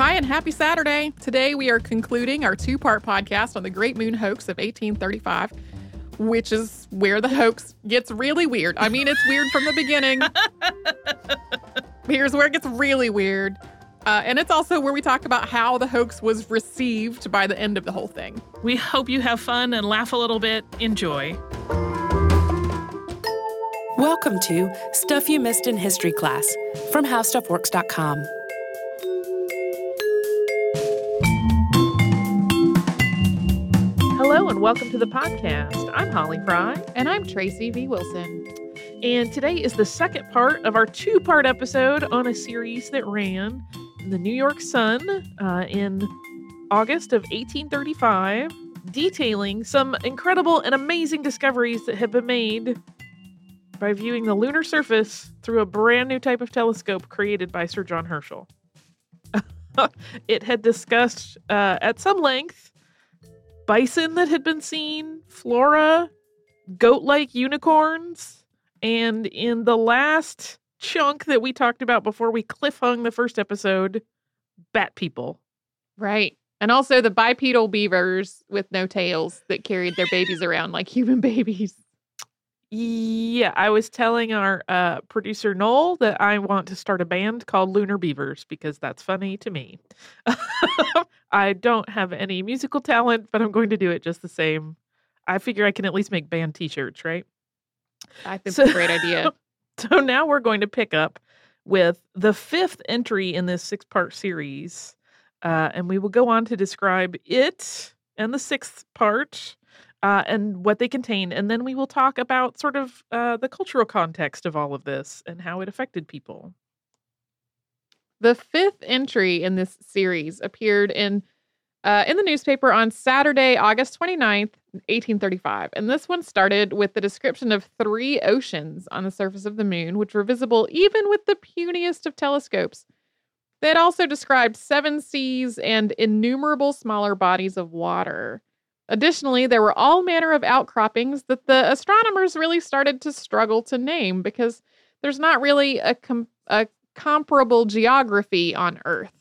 Hi, and happy Saturday. Today we are concluding our two part podcast on the Great Moon hoax of 1835, which is where the hoax gets really weird. I mean, it's weird from the beginning. Here's where it gets really weird. Uh, and it's also where we talk about how the hoax was received by the end of the whole thing. We hope you have fun and laugh a little bit. Enjoy. Welcome to Stuff You Missed in History Class from HowStuffWorks.com. and welcome to the podcast. I'm Holly Fry. And I'm Tracy V. Wilson. And today is the second part of our two part episode on a series that ran in the New York Sun uh, in August of 1835, detailing some incredible and amazing discoveries that have been made by viewing the lunar surface through a brand new type of telescope created by Sir John Herschel. it had discussed uh, at some length bison that had been seen, flora, goat like unicorns, and in the last chunk that we talked about before we cliffhung the first episode, bat people. Right. And also the bipedal beavers with no tails that carried their babies around like human babies. Yeah, I was telling our uh, producer Noel that I want to start a band called Lunar Beavers because that's funny to me. I don't have any musical talent, but I'm going to do it just the same. I figure I can at least make band T-shirts, right? I think so, it's a great idea. So now we're going to pick up with the fifth entry in this six-part series, uh, and we will go on to describe it and the sixth part uh, and what they contain. And then we will talk about sort of uh, the cultural context of all of this and how it affected people. The fifth entry in this series appeared in uh, in the newspaper on Saturday, August 29th, 1835. And this one started with the description of three oceans on the surface of the moon, which were visible even with the puniest of telescopes. They had also described seven seas and innumerable smaller bodies of water. Additionally, there were all manner of outcroppings that the astronomers really started to struggle to name because there's not really a, com- a comparable geography on Earth.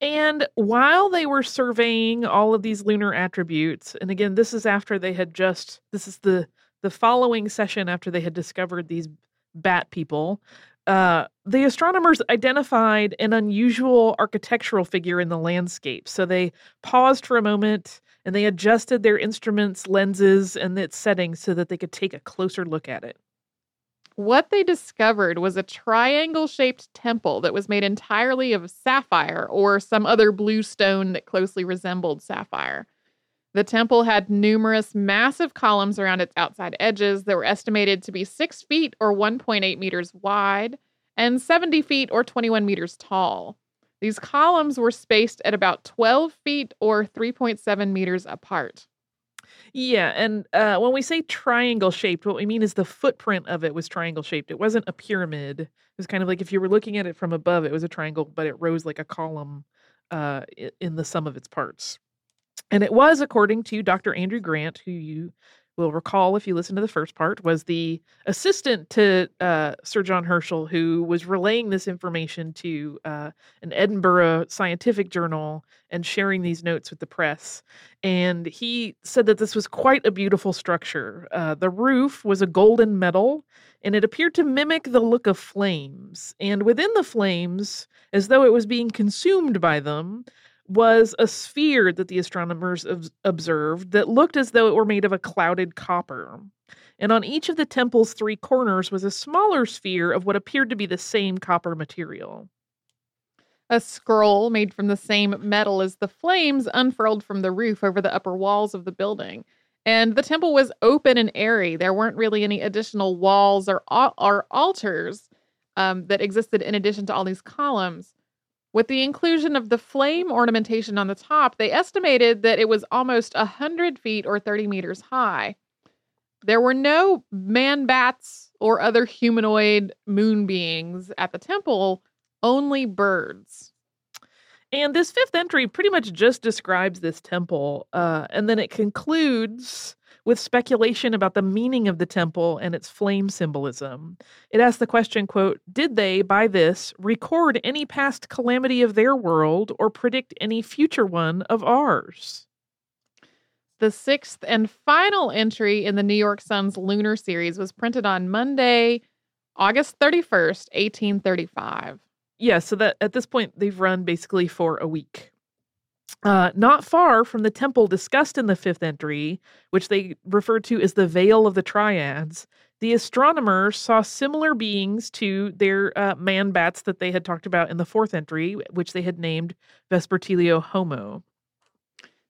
And while they were surveying all of these lunar attributes, and again, this is after they had just this is the the following session after they had discovered these bat people, uh, the astronomers identified an unusual architectural figure in the landscape. So they paused for a moment and they adjusted their instruments, lenses, and its settings so that they could take a closer look at it. What they discovered was a triangle shaped temple that was made entirely of sapphire or some other blue stone that closely resembled sapphire. The temple had numerous massive columns around its outside edges that were estimated to be six feet or 1.8 meters wide and 70 feet or 21 meters tall. These columns were spaced at about 12 feet or 3.7 meters apart. Yeah, and uh, when we say triangle shaped, what we mean is the footprint of it was triangle shaped. It wasn't a pyramid. It was kind of like if you were looking at it from above, it was a triangle, but it rose like a column uh, in the sum of its parts. And it was, according to Dr. Andrew Grant, who you will recall if you listen to the first part, was the assistant to uh, Sir John Herschel who was relaying this information to uh, an Edinburgh scientific journal and sharing these notes with the press. And he said that this was quite a beautiful structure. Uh, the roof was a golden metal, and it appeared to mimic the look of flames. And within the flames, as though it was being consumed by them, was a sphere that the astronomers observed that looked as though it were made of a clouded copper. And on each of the temple's three corners was a smaller sphere of what appeared to be the same copper material. A scroll made from the same metal as the flames unfurled from the roof over the upper walls of the building. And the temple was open and airy. There weren't really any additional walls or, or altars um, that existed in addition to all these columns. With the inclusion of the flame ornamentation on the top, they estimated that it was almost 100 feet or 30 meters high. There were no man bats or other humanoid moon beings at the temple, only birds. And this fifth entry pretty much just describes this temple. Uh, and then it concludes with speculation about the meaning of the temple and its flame symbolism. It asks the question, quote, did they by this record any past calamity of their world or predict any future one of ours? The sixth and final entry in the New York Sun's lunar series was printed on Monday, August 31st, 1835. Yeah, so that at this point they've run basically for a week. Uh, not far from the temple discussed in the fifth entry, which they refer to as the Vale of the Triads, the astronomers saw similar beings to their uh, man bats that they had talked about in the fourth entry, which they had named Vespertilio Homo.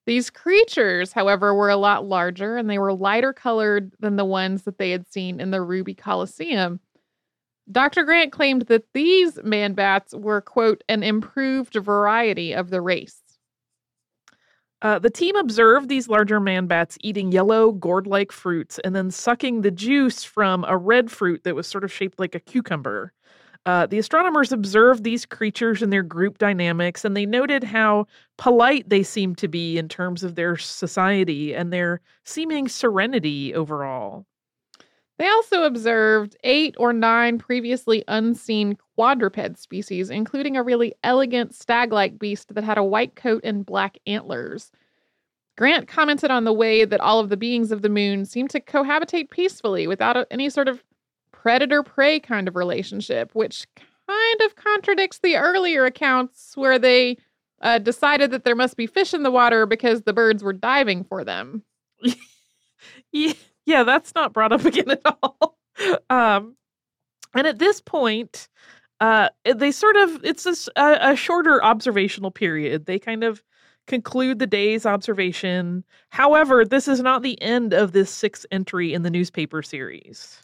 These creatures, however, were a lot larger and they were lighter colored than the ones that they had seen in the Ruby Coliseum. Dr. Grant claimed that these man bats were, quote, an improved variety of the race. Uh, the team observed these larger man bats eating yellow, gourd like fruits and then sucking the juice from a red fruit that was sort of shaped like a cucumber. Uh, the astronomers observed these creatures and their group dynamics, and they noted how polite they seemed to be in terms of their society and their seeming serenity overall. They also observed eight or nine previously unseen quadruped species, including a really elegant stag like beast that had a white coat and black antlers. Grant commented on the way that all of the beings of the moon seemed to cohabitate peacefully without any sort of predator prey kind of relationship, which kind of contradicts the earlier accounts where they uh, decided that there must be fish in the water because the birds were diving for them. yeah, yeah, that's not brought up again at all. Um, and at this point, uh, they sort of it's a, a shorter observational period. They kind of conclude the day's observation. However, this is not the end of this sixth entry in the newspaper series.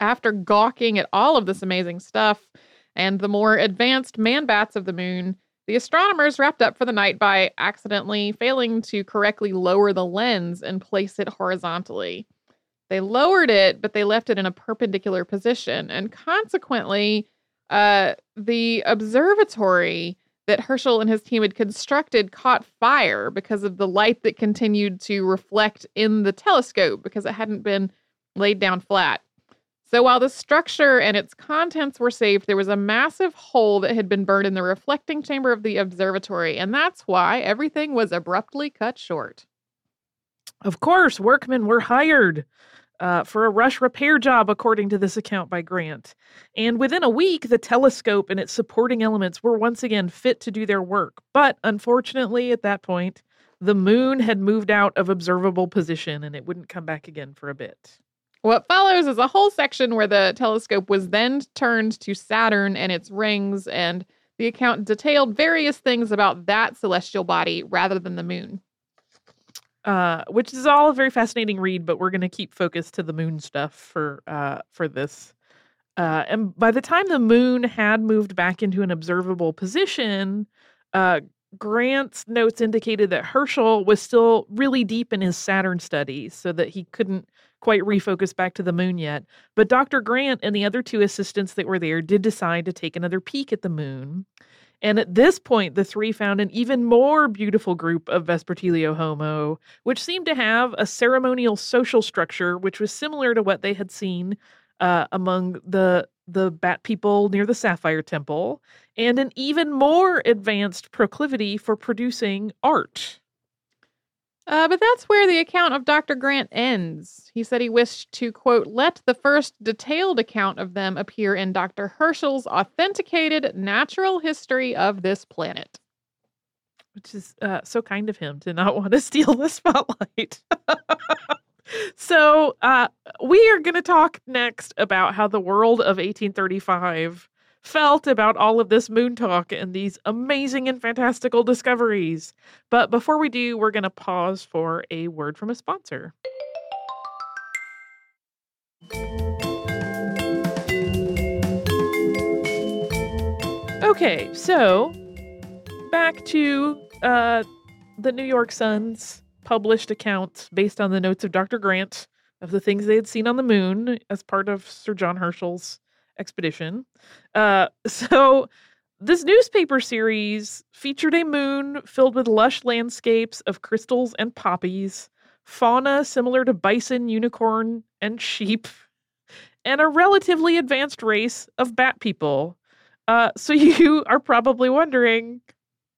After gawking at all of this amazing stuff and the more advanced man bats of the moon, the astronomers wrapped up for the night by accidentally failing to correctly lower the lens and place it horizontally. They lowered it, but they left it in a perpendicular position. And consequently, uh, the observatory that Herschel and his team had constructed caught fire because of the light that continued to reflect in the telescope because it hadn't been laid down flat. So while the structure and its contents were safe, there was a massive hole that had been burned in the reflecting chamber of the observatory, and that's why everything was abruptly cut short. Of course, workmen were hired uh, for a rush repair job, according to this account by Grant. And within a week, the telescope and its supporting elements were once again fit to do their work. But unfortunately, at that point, the moon had moved out of observable position and it wouldn't come back again for a bit. What follows is a whole section where the telescope was then turned to Saturn and its rings, and the account detailed various things about that celestial body rather than the moon. Uh, which is all a very fascinating read, but we're going to keep focused to the moon stuff for uh, for this. Uh, and by the time the moon had moved back into an observable position, uh, Grant's notes indicated that Herschel was still really deep in his Saturn studies, so that he couldn't quite refocus back to the moon yet, but Dr. Grant and the other two assistants that were there did decide to take another peek at the moon. And at this point, the three found an even more beautiful group of Vespertilio Homo, which seemed to have a ceremonial social structure which was similar to what they had seen uh, among the the bat people near the Sapphire Temple, and an even more advanced proclivity for producing art. Uh, but that's where the account of Dr. Grant ends. He said he wished to, quote, let the first detailed account of them appear in Dr. Herschel's authenticated natural history of this planet. Which is uh, so kind of him to not want to steal the spotlight. so, uh, we are going to talk next about how the world of 1835 felt about all of this moon talk and these amazing and fantastical discoveries. But before we do, we're going to pause for a word from a sponsor. Okay, so back to uh, the New York Sun's published account based on the notes of Dr. Grant of the things they had seen on the moon as part of Sir John Herschel's expedition. Uh, so this newspaper series featured a moon filled with lush landscapes of crystals and poppies, fauna similar to bison, unicorn, and sheep, and a relatively advanced race of bat people. Uh, so you are probably wondering,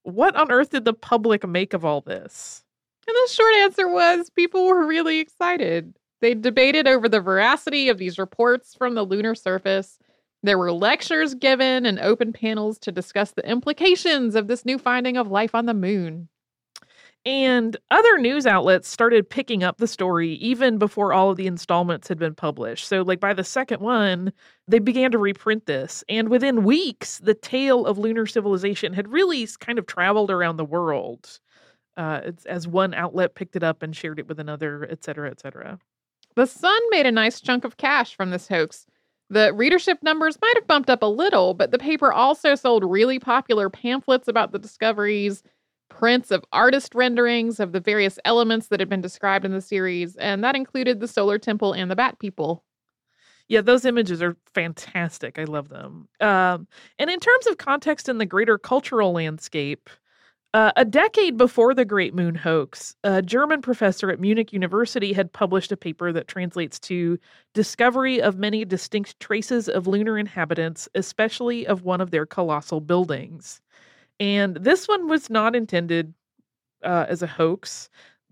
what on earth did the public make of all this? And the short answer was people were really excited. They debated over the veracity of these reports from the lunar surface. There were lectures given and open panels to discuss the implications of this new finding of life on the moon. And other news outlets started picking up the story even before all of the installments had been published. So, like by the second one, they began to reprint this. And within weeks, the tale of lunar civilization had really kind of traveled around the world uh, as one outlet picked it up and shared it with another, et cetera, et cetera. The Sun made a nice chunk of cash from this hoax. The readership numbers might have bumped up a little, but the paper also sold really popular pamphlets about the discoveries, prints of artist renderings of the various elements that had been described in the series, and that included the solar temple and the bat people. Yeah, those images are fantastic. I love them. Um, and in terms of context in the greater cultural landscape, uh, a decade before the Great Moon hoax, a German professor at Munich University had published a paper that translates to Discovery of Many Distinct Traces of Lunar Inhabitants, especially of one of their colossal buildings. And this one was not intended uh, as a hoax.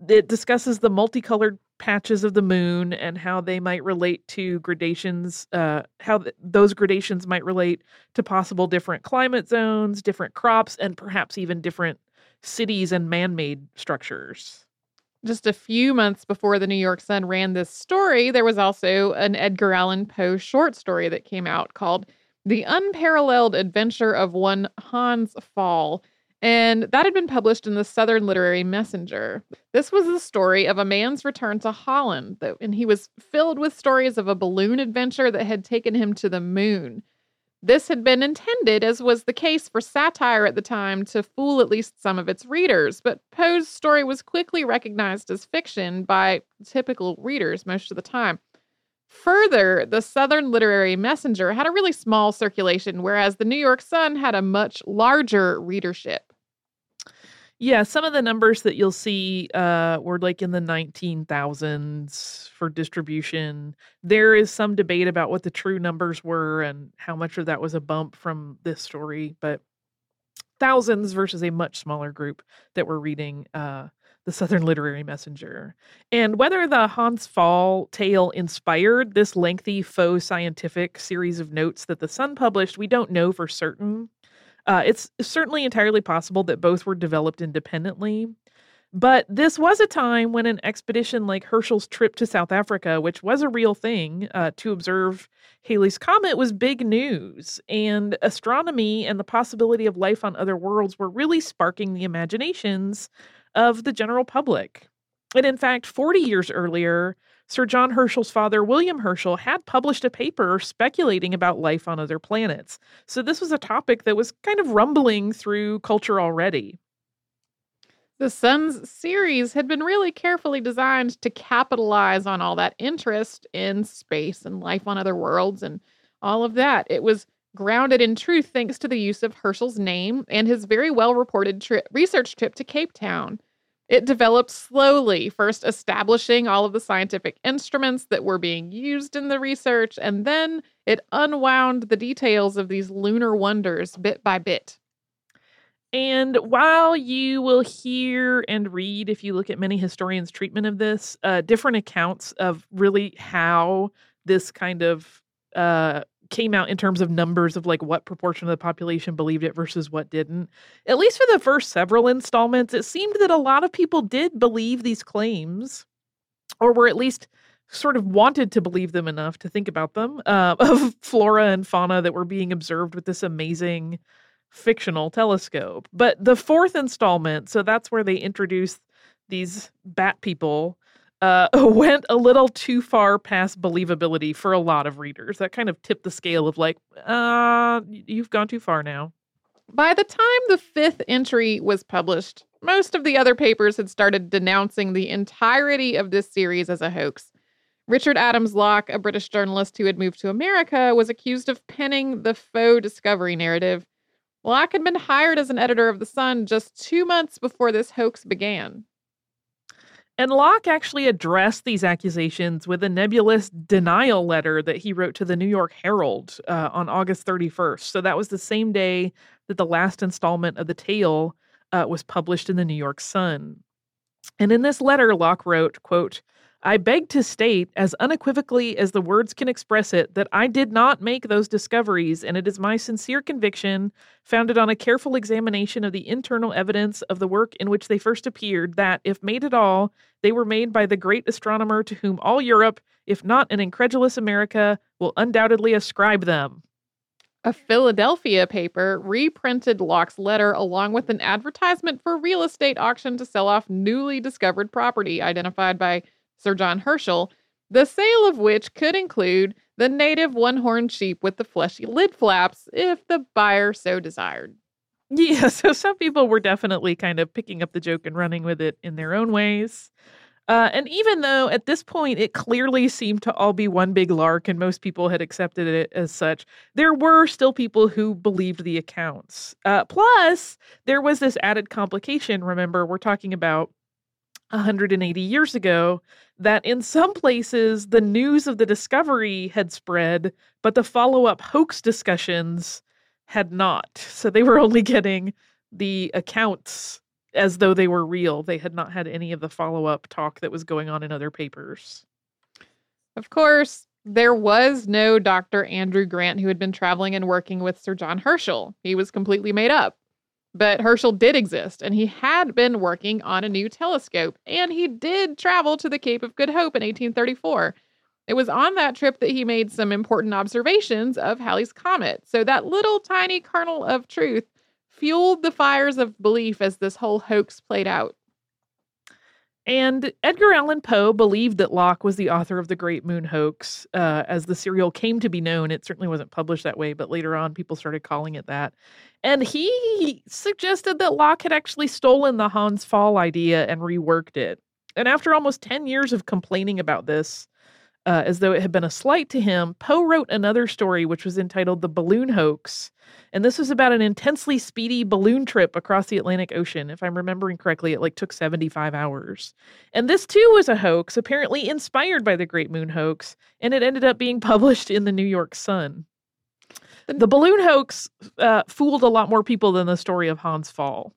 It discusses the multicolored patches of the moon and how they might relate to gradations, uh, how th- those gradations might relate to possible different climate zones, different crops, and perhaps even different cities and man made structures. Just a few months before the New York Sun ran this story, there was also an Edgar Allan Poe short story that came out called The Unparalleled Adventure of One Hans Pfaall. And that had been published in the Southern Literary Messenger. This was the story of a man's return to Holland, and he was filled with stories of a balloon adventure that had taken him to the moon. This had been intended, as was the case for satire at the time, to fool at least some of its readers, but Poe's story was quickly recognized as fiction by typical readers most of the time. Further, the Southern Literary Messenger had a really small circulation, whereas the New York Sun had a much larger readership. Yeah, some of the numbers that you'll see uh, were like in the 19,000s for distribution. There is some debate about what the true numbers were and how much of that was a bump from this story, but thousands versus a much smaller group that were reading uh, the Southern Literary Messenger. And whether the Hans Pfaall tale inspired this lengthy faux scientific series of notes that the Sun published, we don't know for certain. Uh, it's certainly entirely possible that both were developed independently. But this was a time when an expedition like Herschel's trip to South Africa, which was a real thing uh, to observe Halley's Comet, was big news. And astronomy and the possibility of life on other worlds were really sparking the imaginations of the general public. And in fact, 40 years earlier, Sir John Herschel's father, William Herschel, had published a paper speculating about life on other planets. So this was a topic that was kind of rumbling through culture already. The Sun's series had been really carefully designed to capitalize on all that interest in space and life on other worlds and all of that. It was grounded in truth thanks to the use of Herschel's name and his very well reported research trip to Cape Town. It developed slowly, first establishing all of the scientific instruments that were being used in the research, and then it unwound the details of these lunar wonders bit by bit. And while you will hear and read, if you look at many historians' treatment of this, uh, different accounts of really how this kind of uh, came out in terms of numbers of like what proportion of the population believed it versus what didn't. At least for the first several installments, it seemed that a lot of people did believe these claims, or were at least sort of wanted to believe them enough to think about them uh, of flora and fauna that were being observed with this amazing fictional telescope. But the fourth installment, so that's where they introduce these bat people uh, went a little too far past believability for a lot of readers. That kind of tipped the scale of like, uh, you've gone too far now. By the time the fifth entry was published, most of the other papers had started denouncing the entirety of this series as a hoax. Richard Adams Locke, a British journalist who had moved to America, was accused of penning the faux discovery narrative. Locke had been hired as an editor of The Sun just two months before this hoax began. And Locke actually addressed these accusations with a nebulous denial letter that he wrote to the New York Herald uh, on August 31st. So that was the same day that the last installment of the tale uh, was published in the New York Sun. And in this letter, Locke wrote, quote, I beg to state, as unequivocally as the words can express it, that I did not make those discoveries, and it is my sincere conviction, founded on a careful examination of the internal evidence of the work in which they first appeared, that, if made at all, they were made by the great astronomer to whom all Europe, if not an incredulous America, will undoubtedly ascribe them. A Philadelphia paper reprinted Locke's letter along with an advertisement for real estate auction to sell off newly discovered property identified by Sir John Herschel, the sale of which could include the native one horned sheep with the fleshy lid flaps if the buyer so desired. Yeah, so some people were definitely kind of picking up the joke and running with it in their own ways. Uh, and even though at this point it clearly seemed to all be one big lark and most people had accepted it as such, there were still people who believed the accounts. Uh, plus, there was this added complication. Remember, we're talking about 180 years ago that in some places the news of the discovery had spread, but the follow up hoax discussions had not. So they were only getting the accounts as though they were real. They had not had any of the follow up talk that was going on in other papers. Of course, there was no Dr. Andrew Grant who had been traveling and working with Sir John Herschel. He was completely made up. But Herschel did exist, and he had been working on a new telescope, and he did travel to the Cape of Good Hope in 1834. It was on that trip that he made some important observations of Halley's Comet. So that little tiny kernel of truth fueled the fires of belief as this whole hoax played out. And Edgar Allan Poe believed that Locke was the author of the Great Moon Hoax. Uh, as the serial came to be known, it certainly wasn't published that way, but later on, people started calling it that. And he suggested that Locke had actually stolen the Hans Pfaall idea and reworked it. And after almost 10 years of complaining about this, uh, as though it had been a slight to him, Poe wrote another story which was entitled The Balloon Hoax. And this was about an intensely speedy balloon trip across the Atlantic Ocean. If I'm remembering correctly, it like took 75 hours. And this too was a hoax, apparently inspired by the Great Moon hoax, and it ended up being published in the New York Sun. The balloon hoax uh, fooled a lot more people than the story of Hans Pfaall.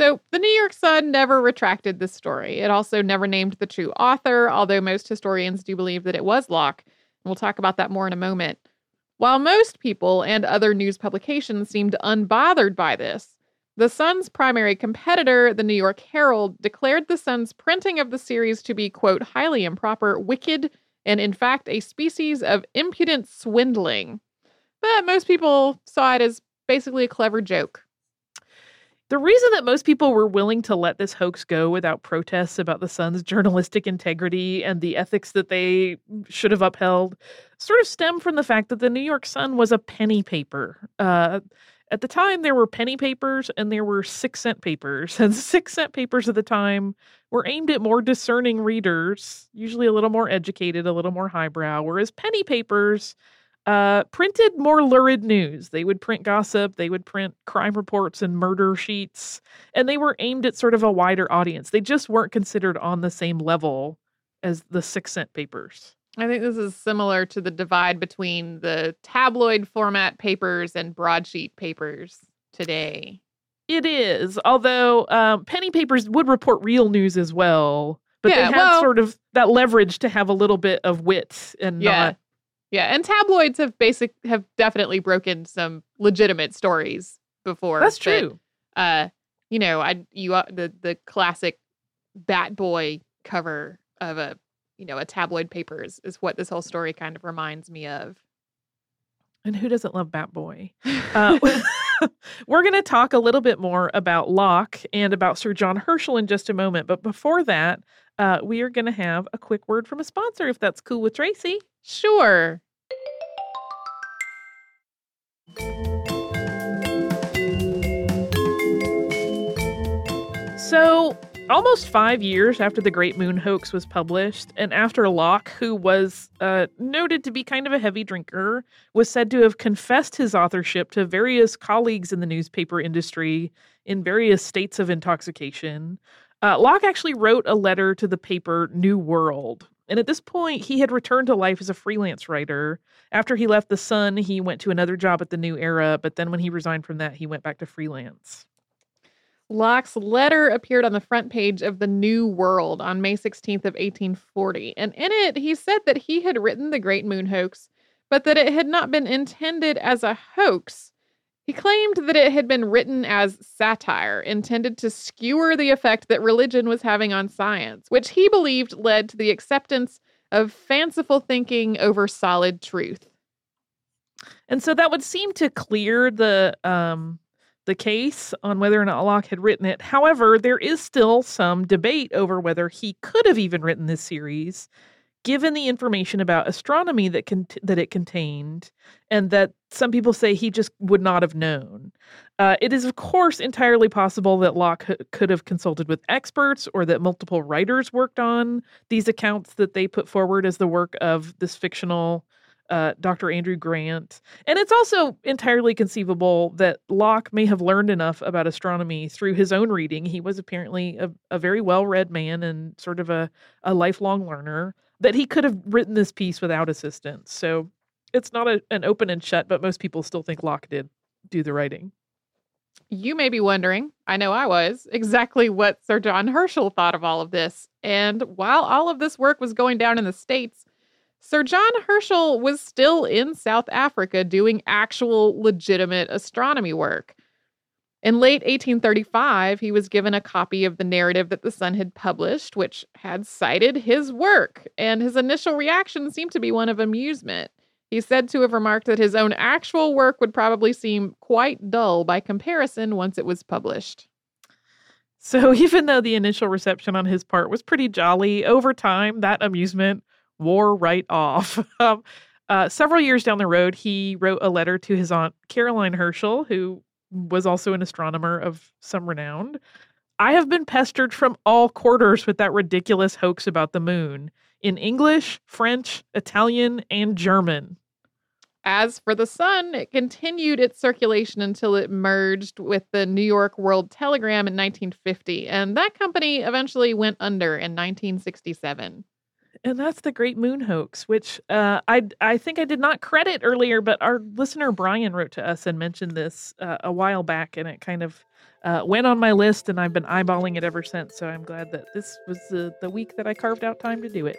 So, the New York Sun never retracted this story. It also never named the true author, although most historians do believe that it was Locke. We'll talk about that more in a moment. While most people and other news publications seemed unbothered by this, the Sun's primary competitor, the New York Herald, declared the Sun's printing of the series to be, quote, highly improper, wicked, and in fact a species of impudent swindling. But most people saw it as basically a clever joke. The reason that most people were willing to let this hoax go without protests about the Sun's journalistic integrity and the ethics that they should have upheld sort of stemmed from the fact that the New York Sun was a penny paper. Uh, at the time, there were penny papers and there were six cent papers. And six cent papers at the time were aimed at more discerning readers, usually a little more educated, a little more highbrow, whereas penny papers uh, printed more lurid news. They would print gossip, they would print crime reports and murder sheets, and they were aimed at sort of a wider audience. They just weren't considered on the same level as the six cent papers. I think this is similar to the divide between the tabloid format papers and broadsheet papers today. It is, although um, penny papers would report real news as well, but yeah, they had well, sort of that leverage to have a little bit of wit and yeah. not yeah, and tabloids have basic have definitely broken some legitimate stories before. That's true. But, uh, you know, I you uh, the the classic Bat Boy cover of a you know a tabloid paper is, is what this whole story kind of reminds me of. And who doesn't love Bat Boy? Uh, we're going to talk a little bit more about Locke and about Sir John Herschel in just a moment. But before that, uh, we are going to have a quick word from a sponsor, if that's cool with Tracy. Sure. So, almost five years after the Great Moon hoax was published, and after Locke, who was uh, noted to be kind of a heavy drinker, was said to have confessed his authorship to various colleagues in the newspaper industry in various states of intoxication, Uh, Locke actually wrote a letter to the paper New World. And at this point, he had returned to life as a freelance writer. After he left The Sun, he went to another job at the New Era, but then when he resigned from that, he went back to freelance. Locke's letter appeared on the front page of the New World on May 16th of 1840, and in it he said that he had written the Great Moon hoax, but that it had not been intended as a hoax. He claimed that it had been written as satire, intended to skewer the effect that religion was having on science, which he believed led to the acceptance of fanciful thinking over solid truth. And so that would seem to clear the um, the case on whether or not Locke had written it. However, there is still some debate over whether he could have even written this series, given the information about astronomy that con- that it contained, and that some people say he just would not have known. Uh, it is, of course, entirely possible that Locke h- could have consulted with experts, or that multiple writers worked on these accounts that they put forward as the work of this fictional uh, Dr. Andrew Grant. And it's also entirely conceivable that Locke may have learned enough about astronomy through his own reading. He was apparently a, a very well read man and sort of a, a lifelong learner that he could have written this piece without assistance. So it's not a, an open and shut, but most people still think Locke did do the writing. You may be wondering, I know I was, exactly what Sir John Herschel thought of all of this. And while all of this work was going down in the States, Sir John Herschel was still in South Africa doing actual legitimate astronomy work. In late 1835, he was given a copy of the narrative that the Sun had published, which had cited his work, and his initial reaction seemed to be one of amusement. He said to have remarked that his own actual work would probably seem quite dull by comparison once it was published. So, even though the initial reception on his part was pretty jolly, over time, that amusement wore right off. um, uh, several years down the road, he wrote a letter to his aunt, Caroline Herschel, who was also an astronomer of some renown. I have been pestered from all quarters with that ridiculous hoax about the moon in English, French, Italian, and German. As for the Sun, it continued its circulation until it merged with the New York World Telegram in 1950, and that company eventually went under in 1967. And that's the Great Moon hoax, which uh, I I think I did not credit earlier, but our listener Brian wrote to us and mentioned this uh, a while back, and it kind of uh, went on my list, and I've been eyeballing it ever since. So I'm glad that this was the, the week that I carved out time to do it.